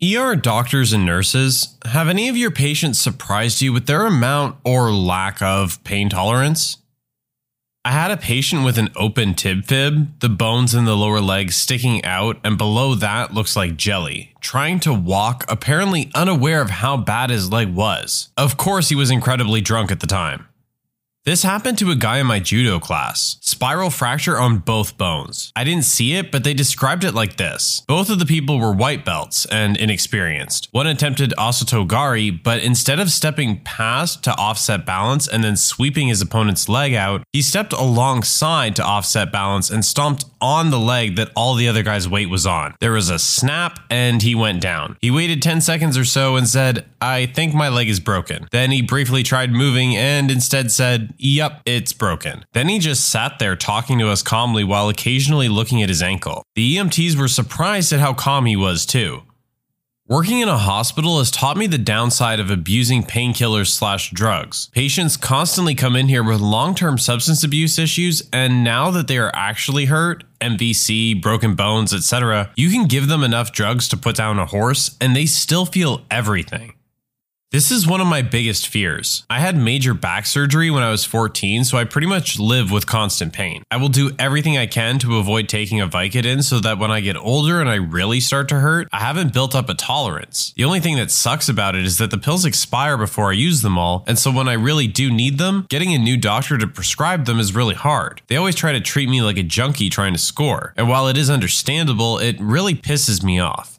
ER doctors and nurses, have any of your patients surprised you with their amount or lack of pain tolerance? I had a patient with an open tib fib, the bones in the lower leg sticking out, and below that looks like jelly, trying to walk, apparently unaware of how bad his leg was. Of course, he was incredibly drunk at the time. This happened to a guy in my judo class. Spiral fracture on both bones. I didn't see it, but they described it like this. Both of the people were white belts and inexperienced. One attempted osotogari, but instead of stepping past to offset balance and then sweeping his opponent's leg out, he stepped alongside to offset balance and stomped on the leg that all the other guy's weight was on. There was a snap and he went down. He waited 10 seconds or so and said, I think my leg is broken. Then he briefly tried moving and instead said, Yep, it's broken. Then he just sat there talking to us calmly while occasionally looking at his ankle. The EMTs were surprised at how calm he was, too. Working in a hospital has taught me the downside of abusing painkillers slash drugs. Patients constantly come in here with long term substance abuse issues, and now that they are actually hurt, MVC, broken bones, etc., you can give them enough drugs to put down a horse, and they still feel everything. This is one of my biggest fears. I had major back surgery when I was 14, so I pretty much live with constant pain. I will do everything I can to avoid taking a Vicodin so that when I get older and I really start to hurt, I haven't built up a tolerance. The only thing that sucks about it is that the pills expire before I use them all, and so when I really do need them, getting a new doctor to prescribe them is really hard. They always try to treat me like a junkie trying to score, and while it is understandable, it really pisses me off.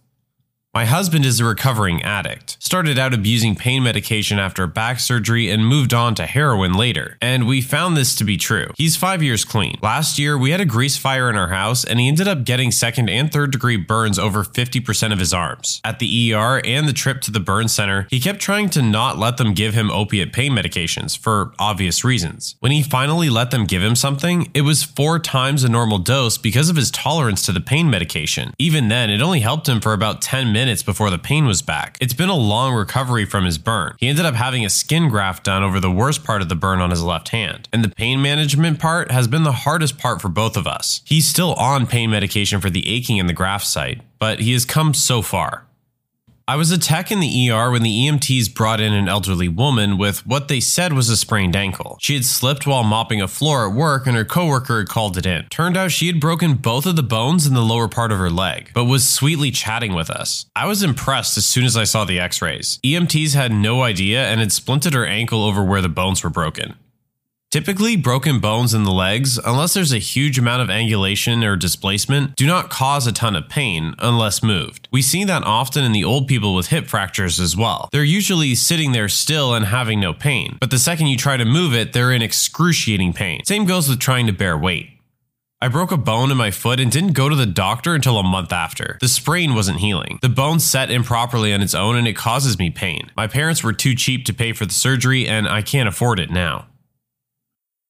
My husband is a recovering addict. Started out abusing pain medication after back surgery and moved on to heroin later. And we found this to be true. He's five years clean. Last year, we had a grease fire in our house and he ended up getting second and third degree burns over 50% of his arms. At the ER and the trip to the burn center, he kept trying to not let them give him opiate pain medications for obvious reasons. When he finally let them give him something, it was four times a normal dose because of his tolerance to the pain medication. Even then, it only helped him for about 10 minutes minutes before the pain was back. It's been a long recovery from his burn. He ended up having a skin graft done over the worst part of the burn on his left hand. And the pain management part has been the hardest part for both of us. He's still on pain medication for the aching in the graft site, but he has come so far. I was a tech in the ER when the EMTs brought in an elderly woman with what they said was a sprained ankle. She had slipped while mopping a floor at work and her coworker had called it in. Turned out she had broken both of the bones in the lower part of her leg, but was sweetly chatting with us. I was impressed as soon as I saw the x-rays. EMTs had no idea and had splinted her ankle over where the bones were broken. Typically, broken bones in the legs, unless there's a huge amount of angulation or displacement, do not cause a ton of pain unless moved. We see that often in the old people with hip fractures as well. They're usually sitting there still and having no pain, but the second you try to move it, they're in excruciating pain. Same goes with trying to bear weight. I broke a bone in my foot and didn't go to the doctor until a month after. The sprain wasn't healing. The bone set improperly on its own and it causes me pain. My parents were too cheap to pay for the surgery and I can't afford it now.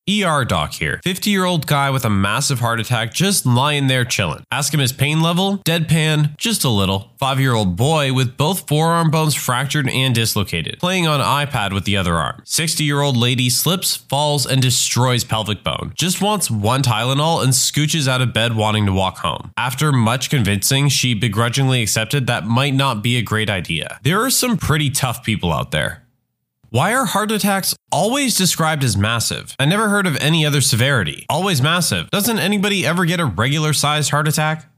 ER doc here. 50 year old guy with a massive heart attack just lying there chilling. Ask him his pain level, deadpan, just a little. 5 year old boy with both forearm bones fractured and dislocated, playing on iPad with the other arm. 60 year old lady slips, falls, and destroys pelvic bone. Just wants one Tylenol and scooches out of bed wanting to walk home. After much convincing, she begrudgingly accepted that might not be a great idea. There are some pretty tough people out there. Why are heart attacks always described as massive? I never heard of any other severity. Always massive. Doesn't anybody ever get a regular sized heart attack?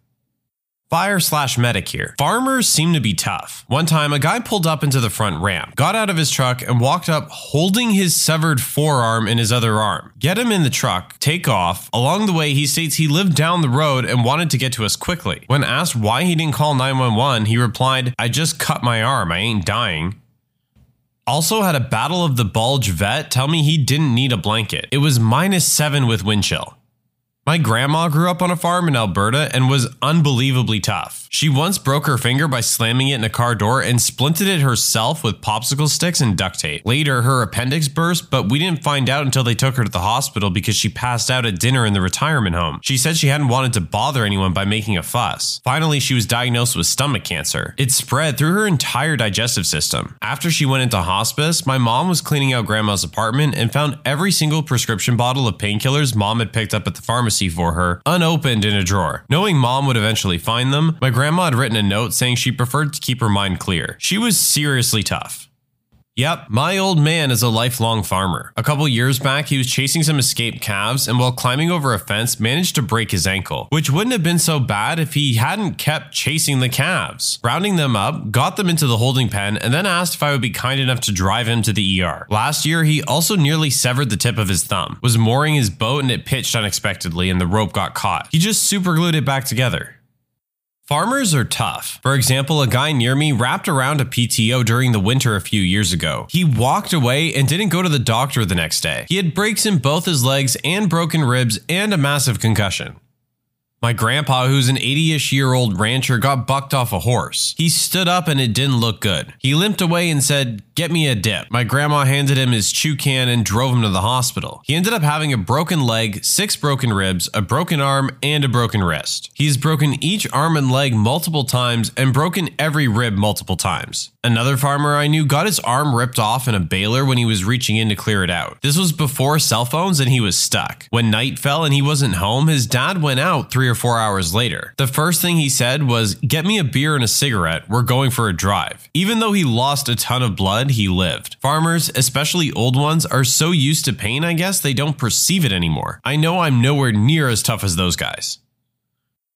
Fire slash medic here. Farmers seem to be tough. One time, a guy pulled up into the front ramp, got out of his truck, and walked up holding his severed forearm in his other arm. Get him in the truck, take off. Along the way, he states he lived down the road and wanted to get to us quickly. When asked why he didn't call 911, he replied, I just cut my arm, I ain't dying. Also had a Battle of the Bulge vet tell me he didn't need a blanket. It was minus seven with wind chill. My grandma grew up on a farm in Alberta and was unbelievably tough. She once broke her finger by slamming it in a car door and splinted it herself with popsicle sticks and duct tape. Later, her appendix burst, but we didn't find out until they took her to the hospital because she passed out at dinner in the retirement home. She said she hadn't wanted to bother anyone by making a fuss. Finally, she was diagnosed with stomach cancer. It spread through her entire digestive system. After she went into hospice, my mom was cleaning out grandma's apartment and found every single prescription bottle of painkillers mom had picked up at the pharmacy pharmacy for her, unopened in a drawer. Knowing mom would eventually find them, my grandma had written a note saying she preferred to keep her mind clear. She was seriously tough. Yep, my old man is a lifelong farmer. A couple years back, he was chasing some escaped calves and while climbing over a fence, managed to break his ankle, which wouldn't have been so bad if he hadn't kept chasing the calves. Rounding them up, got them into the holding pen, and then asked if I would be kind enough to drive him to the ER. Last year, he also nearly severed the tip of his thumb, was mooring his boat and it pitched unexpectedly and the rope got caught. He just super glued it back together. Farmers are tough. For example, a guy near me wrapped around a PTO during the winter a few years ago. He walked away and didn't go to the doctor the next day. He had breaks in both his legs and broken ribs and a massive concussion. My grandpa, who's an 80 ish year old rancher, got bucked off a horse. He stood up and it didn't look good. He limped away and said, Get me a dip. My grandma handed him his chew can and drove him to the hospital. He ended up having a broken leg, six broken ribs, a broken arm, and a broken wrist. He's broken each arm and leg multiple times and broken every rib multiple times. Another farmer I knew got his arm ripped off in a baler when he was reaching in to clear it out. This was before cell phones and he was stuck. When night fell and he wasn't home, his dad went out three or four hours later. The first thing he said was, Get me a beer and a cigarette, we're going for a drive. Even though he lost a ton of blood, he lived. Farmers, especially old ones, are so used to pain, I guess, they don't perceive it anymore. I know I'm nowhere near as tough as those guys.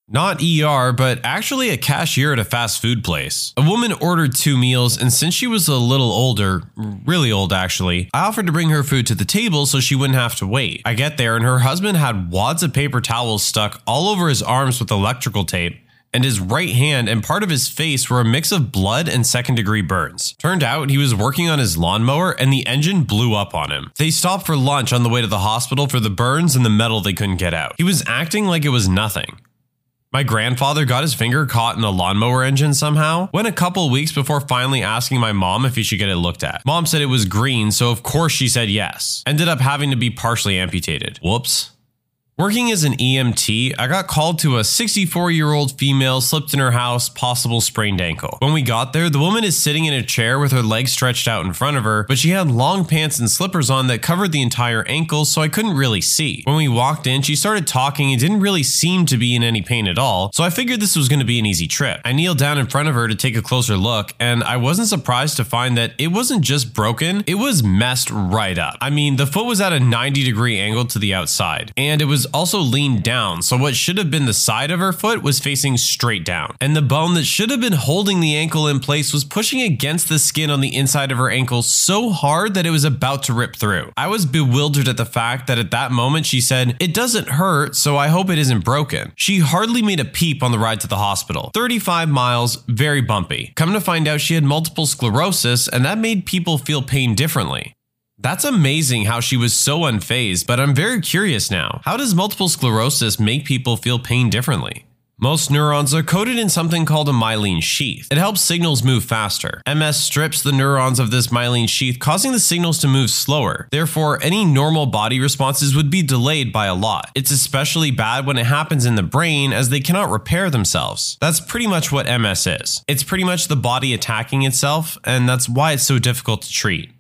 Not ER, but actually a cashier at a fast food place. A woman ordered two meals, and since she was a little older, really old actually, I offered to bring her food to the table so she wouldn't have to wait. I get there, and her husband had wads of paper towels stuck all over his arms with electrical tape, and his right hand and part of his face were a mix of blood and second degree burns. Turned out he was working on his lawnmower and the engine blew up on him. They stopped for lunch on the way to the hospital for the burns and the metal they couldn't get out. He was acting like it was nothing. My grandfather got his finger caught in the lawnmower engine somehow. Went a couple weeks before finally asking my mom if he should get it looked at. Mom said it was green, so of course she said yes. Ended up having to be partially amputated. Whoops. Working as an EMT, I got called to a 64 year old female slipped in her house, possible sprained ankle. When we got there, the woman is sitting in a chair with her legs stretched out in front of her, but she had long pants and slippers on that covered the entire ankle, so I couldn't really see. When we walked in, she started talking and didn't really seem to be in any pain at all, so I figured this was going to be an easy trip. I kneeled down in front of her to take a closer look, and I wasn't surprised to find that it wasn't just broken, it was messed right up. I mean, the foot was at a 90 degree angle to the outside, and it also leaned down, so what should have been the side of her foot was facing straight down. And the bone that should have been holding the ankle in place was pushing against the skin on the inside of her ankle so hard that it was about to rip through. I was bewildered at the fact that at that moment she said, It doesn't hurt, so I hope it isn't broken. She hardly made a peep on the ride to the hospital. 35 miles, very bumpy. Come to find out she had multiple sclerosis, and that made people feel pain differently. That's amazing how she was so unfazed, but I'm very curious now. How does multiple sclerosis make people feel pain differently? Most neurons are coated in something called a myelin sheath. It helps signals move faster. MS strips the neurons of this myelin sheath, causing the signals to move slower. Therefore, any normal body responses would be delayed by a lot. It's especially bad when it happens in the brain as they cannot repair themselves. That's pretty much what MS is. It's pretty much the body attacking itself, and that's why it's so difficult to treat.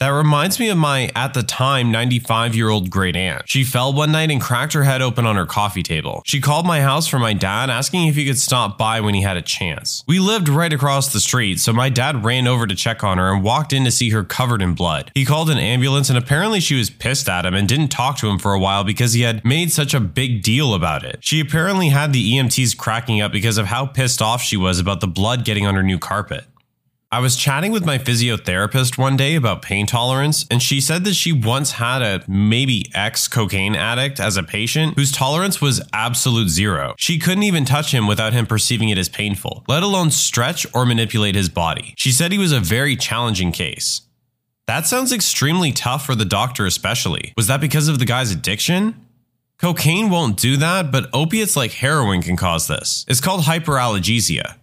That reminds me of my, at the time, 95 year old great aunt. She fell one night and cracked her head open on her coffee table. She called my house for my dad, asking if he could stop by when he had a chance. We lived right across the street, so my dad ran over to check on her and walked in to see her covered in blood. He called an ambulance, and apparently she was pissed at him and didn't talk to him for a while because he had made such a big deal about it. She apparently had the EMTs cracking up because of how pissed off she was about the blood getting on her new carpet. I was chatting with my physiotherapist one day about pain tolerance, and she said that she once had a maybe ex cocaine addict as a patient whose tolerance was absolute zero. She couldn't even touch him without him perceiving it as painful, let alone stretch or manipulate his body. She said he was a very challenging case. That sounds extremely tough for the doctor, especially. Was that because of the guy's addiction? Cocaine won't do that, but opiates like heroin can cause this. It's called hyperalgesia.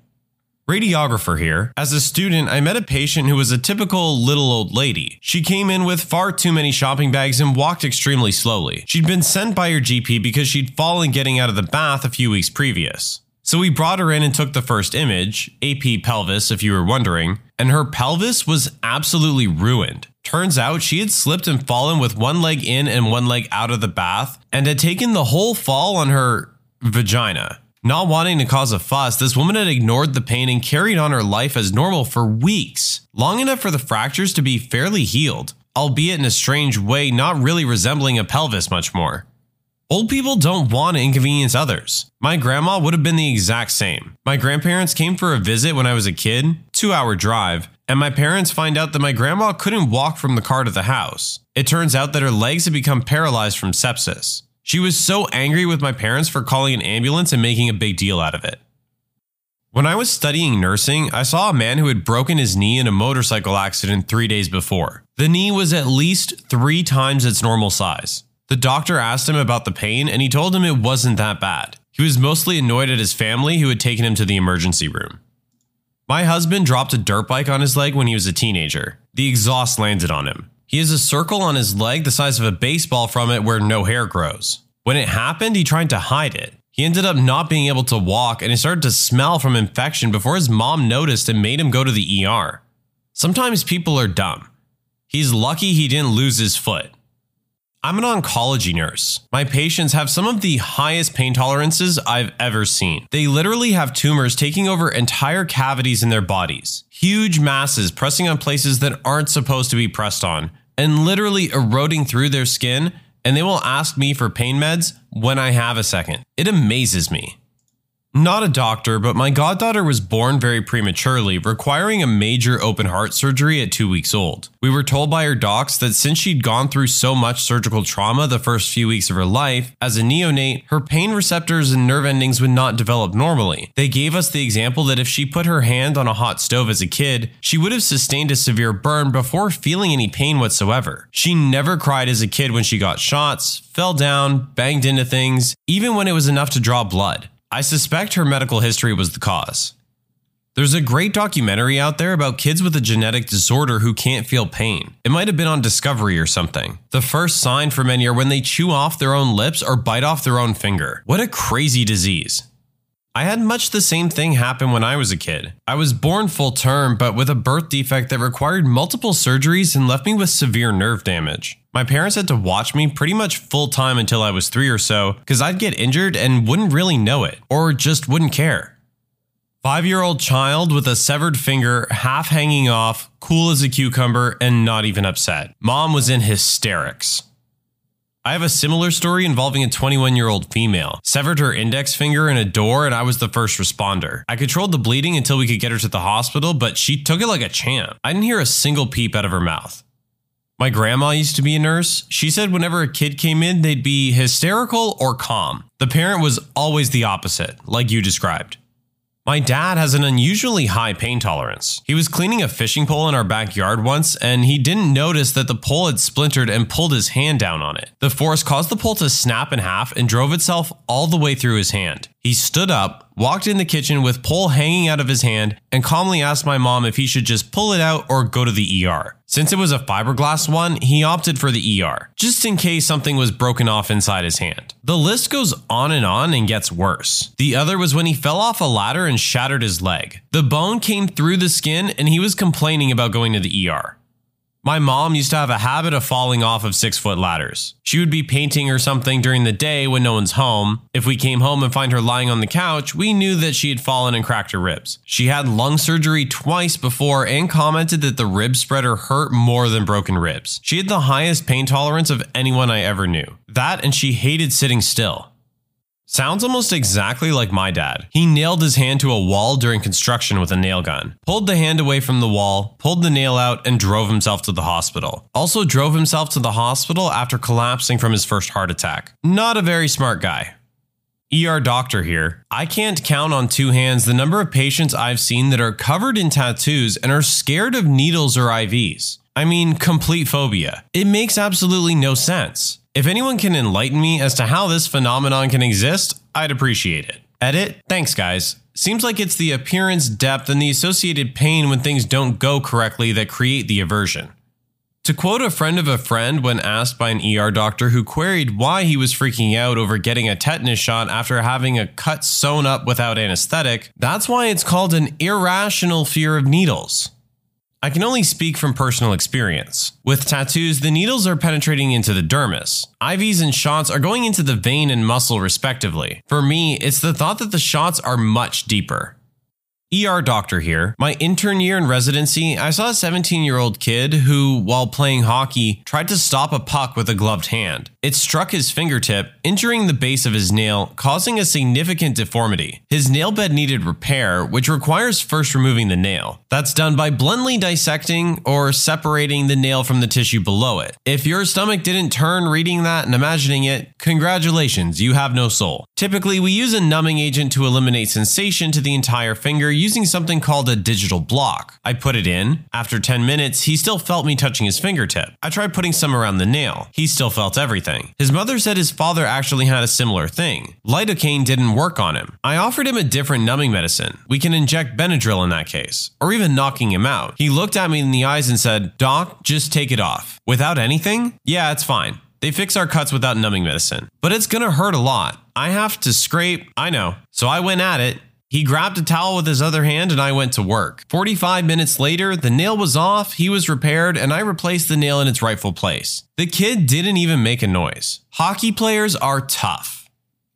Radiographer here. As a student, I met a patient who was a typical little old lady. She came in with far too many shopping bags and walked extremely slowly. She'd been sent by her GP because she'd fallen getting out of the bath a few weeks previous. So we brought her in and took the first image, AP pelvis if you were wondering, and her pelvis was absolutely ruined. Turns out she had slipped and fallen with one leg in and one leg out of the bath and had taken the whole fall on her vagina. Not wanting to cause a fuss, this woman had ignored the pain and carried on her life as normal for weeks, long enough for the fractures to be fairly healed, albeit in a strange way, not really resembling a pelvis much more. Old people don't want to inconvenience others. My grandma would have been the exact same. My grandparents came for a visit when I was a kid, two hour drive, and my parents find out that my grandma couldn't walk from the car to the house. It turns out that her legs had become paralyzed from sepsis. She was so angry with my parents for calling an ambulance and making a big deal out of it. When I was studying nursing, I saw a man who had broken his knee in a motorcycle accident three days before. The knee was at least three times its normal size. The doctor asked him about the pain, and he told him it wasn't that bad. He was mostly annoyed at his family who had taken him to the emergency room. My husband dropped a dirt bike on his leg when he was a teenager. The exhaust landed on him. He has a circle on his leg the size of a baseball from it where no hair grows. When it happened, he tried to hide it. He ended up not being able to walk and he started to smell from infection before his mom noticed and made him go to the ER. Sometimes people are dumb. He's lucky he didn't lose his foot. I'm an oncology nurse. My patients have some of the highest pain tolerances I've ever seen. They literally have tumors taking over entire cavities in their bodies, huge masses pressing on places that aren't supposed to be pressed on, and literally eroding through their skin. And they will ask me for pain meds when I have a second. It amazes me. Not a doctor, but my goddaughter was born very prematurely, requiring a major open heart surgery at two weeks old. We were told by her docs that since she'd gone through so much surgical trauma the first few weeks of her life, as a neonate, her pain receptors and nerve endings would not develop normally. They gave us the example that if she put her hand on a hot stove as a kid, she would have sustained a severe burn before feeling any pain whatsoever. She never cried as a kid when she got shots, fell down, banged into things, even when it was enough to draw blood. I suspect her medical history was the cause. There's a great documentary out there about kids with a genetic disorder who can't feel pain. It might have been on Discovery or something. The first sign for many are when they chew off their own lips or bite off their own finger. What a crazy disease. I had much the same thing happen when I was a kid. I was born full term, but with a birth defect that required multiple surgeries and left me with severe nerve damage. My parents had to watch me pretty much full time until I was three or so, because I'd get injured and wouldn't really know it, or just wouldn't care. Five year old child with a severed finger, half hanging off, cool as a cucumber, and not even upset. Mom was in hysterics. I have a similar story involving a 21 year old female. Severed her index finger in a door, and I was the first responder. I controlled the bleeding until we could get her to the hospital, but she took it like a champ. I didn't hear a single peep out of her mouth. My grandma used to be a nurse. She said whenever a kid came in, they'd be hysterical or calm. The parent was always the opposite, like you described. My dad has an unusually high pain tolerance. He was cleaning a fishing pole in our backyard once, and he didn't notice that the pole had splintered and pulled his hand down on it. The force caused the pole to snap in half and drove itself all the way through his hand. He stood up, walked in the kitchen with pole hanging out of his hand, and calmly asked my mom if he should just pull it out or go to the ER. Since it was a fiberglass one, he opted for the ER, just in case something was broken off inside his hand. The list goes on and on and gets worse. The other was when he fell off a ladder and shattered his leg. The bone came through the skin and he was complaining about going to the ER. My mom used to have a habit of falling off of six foot ladders. She would be painting or something during the day when no one's home. If we came home and find her lying on the couch, we knew that she had fallen and cracked her ribs. She had lung surgery twice before and commented that the rib spreader hurt more than broken ribs. She had the highest pain tolerance of anyone I ever knew. That and she hated sitting still. Sounds almost exactly like my dad. He nailed his hand to a wall during construction with a nail gun, pulled the hand away from the wall, pulled the nail out, and drove himself to the hospital. Also, drove himself to the hospital after collapsing from his first heart attack. Not a very smart guy. ER doctor here. I can't count on two hands the number of patients I've seen that are covered in tattoos and are scared of needles or IVs. I mean, complete phobia. It makes absolutely no sense. If anyone can enlighten me as to how this phenomenon can exist, I'd appreciate it. Edit, thanks guys. Seems like it's the appearance, depth, and the associated pain when things don't go correctly that create the aversion. To quote a friend of a friend when asked by an ER doctor who queried why he was freaking out over getting a tetanus shot after having a cut sewn up without anesthetic, that's why it's called an irrational fear of needles. I can only speak from personal experience. With tattoos, the needles are penetrating into the dermis. IVs and shots are going into the vein and muscle, respectively. For me, it's the thought that the shots are much deeper. ER doctor here. My intern year in residency, I saw a 17 year old kid who, while playing hockey, tried to stop a puck with a gloved hand. It struck his fingertip, injuring the base of his nail, causing a significant deformity. His nail bed needed repair, which requires first removing the nail. That's done by bluntly dissecting or separating the nail from the tissue below it. If your stomach didn't turn reading that and imagining it, congratulations, you have no soul. Typically, we use a numbing agent to eliminate sensation to the entire finger using something called a digital block. I put it in. After 10 minutes, he still felt me touching his fingertip. I tried putting some around the nail. He still felt everything. His mother said his father actually had a similar thing. Lidocaine didn't work on him. I offered him a different numbing medicine. We can inject Benadryl in that case, or even knocking him out. He looked at me in the eyes and said, Doc, just take it off. Without anything? Yeah, it's fine. They fix our cuts without numbing medicine, but it's gonna hurt a lot. I have to scrape, I know. So I went at it. He grabbed a towel with his other hand and I went to work. 45 minutes later, the nail was off, he was repaired, and I replaced the nail in its rightful place. The kid didn't even make a noise. Hockey players are tough.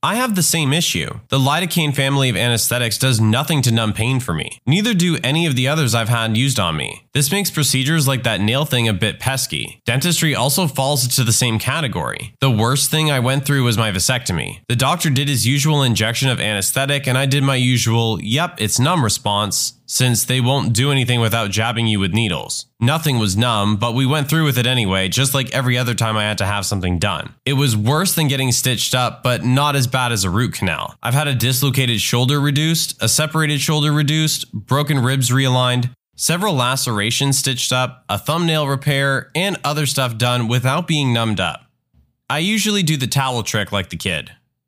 I have the same issue. The lidocaine family of anesthetics does nothing to numb pain for me. Neither do any of the others I've had used on me. This makes procedures like that nail thing a bit pesky. Dentistry also falls into the same category. The worst thing I went through was my vasectomy. The doctor did his usual injection of anesthetic, and I did my usual, yep, it's numb response, since they won't do anything without jabbing you with needles. Nothing was numb, but we went through with it anyway, just like every other time I had to have something done. It was worse than getting stitched up, but not as bad as a root canal. I've had a dislocated shoulder reduced, a separated shoulder reduced, broken ribs realigned, several lacerations stitched up, a thumbnail repair, and other stuff done without being numbed up. I usually do the towel trick like the kid.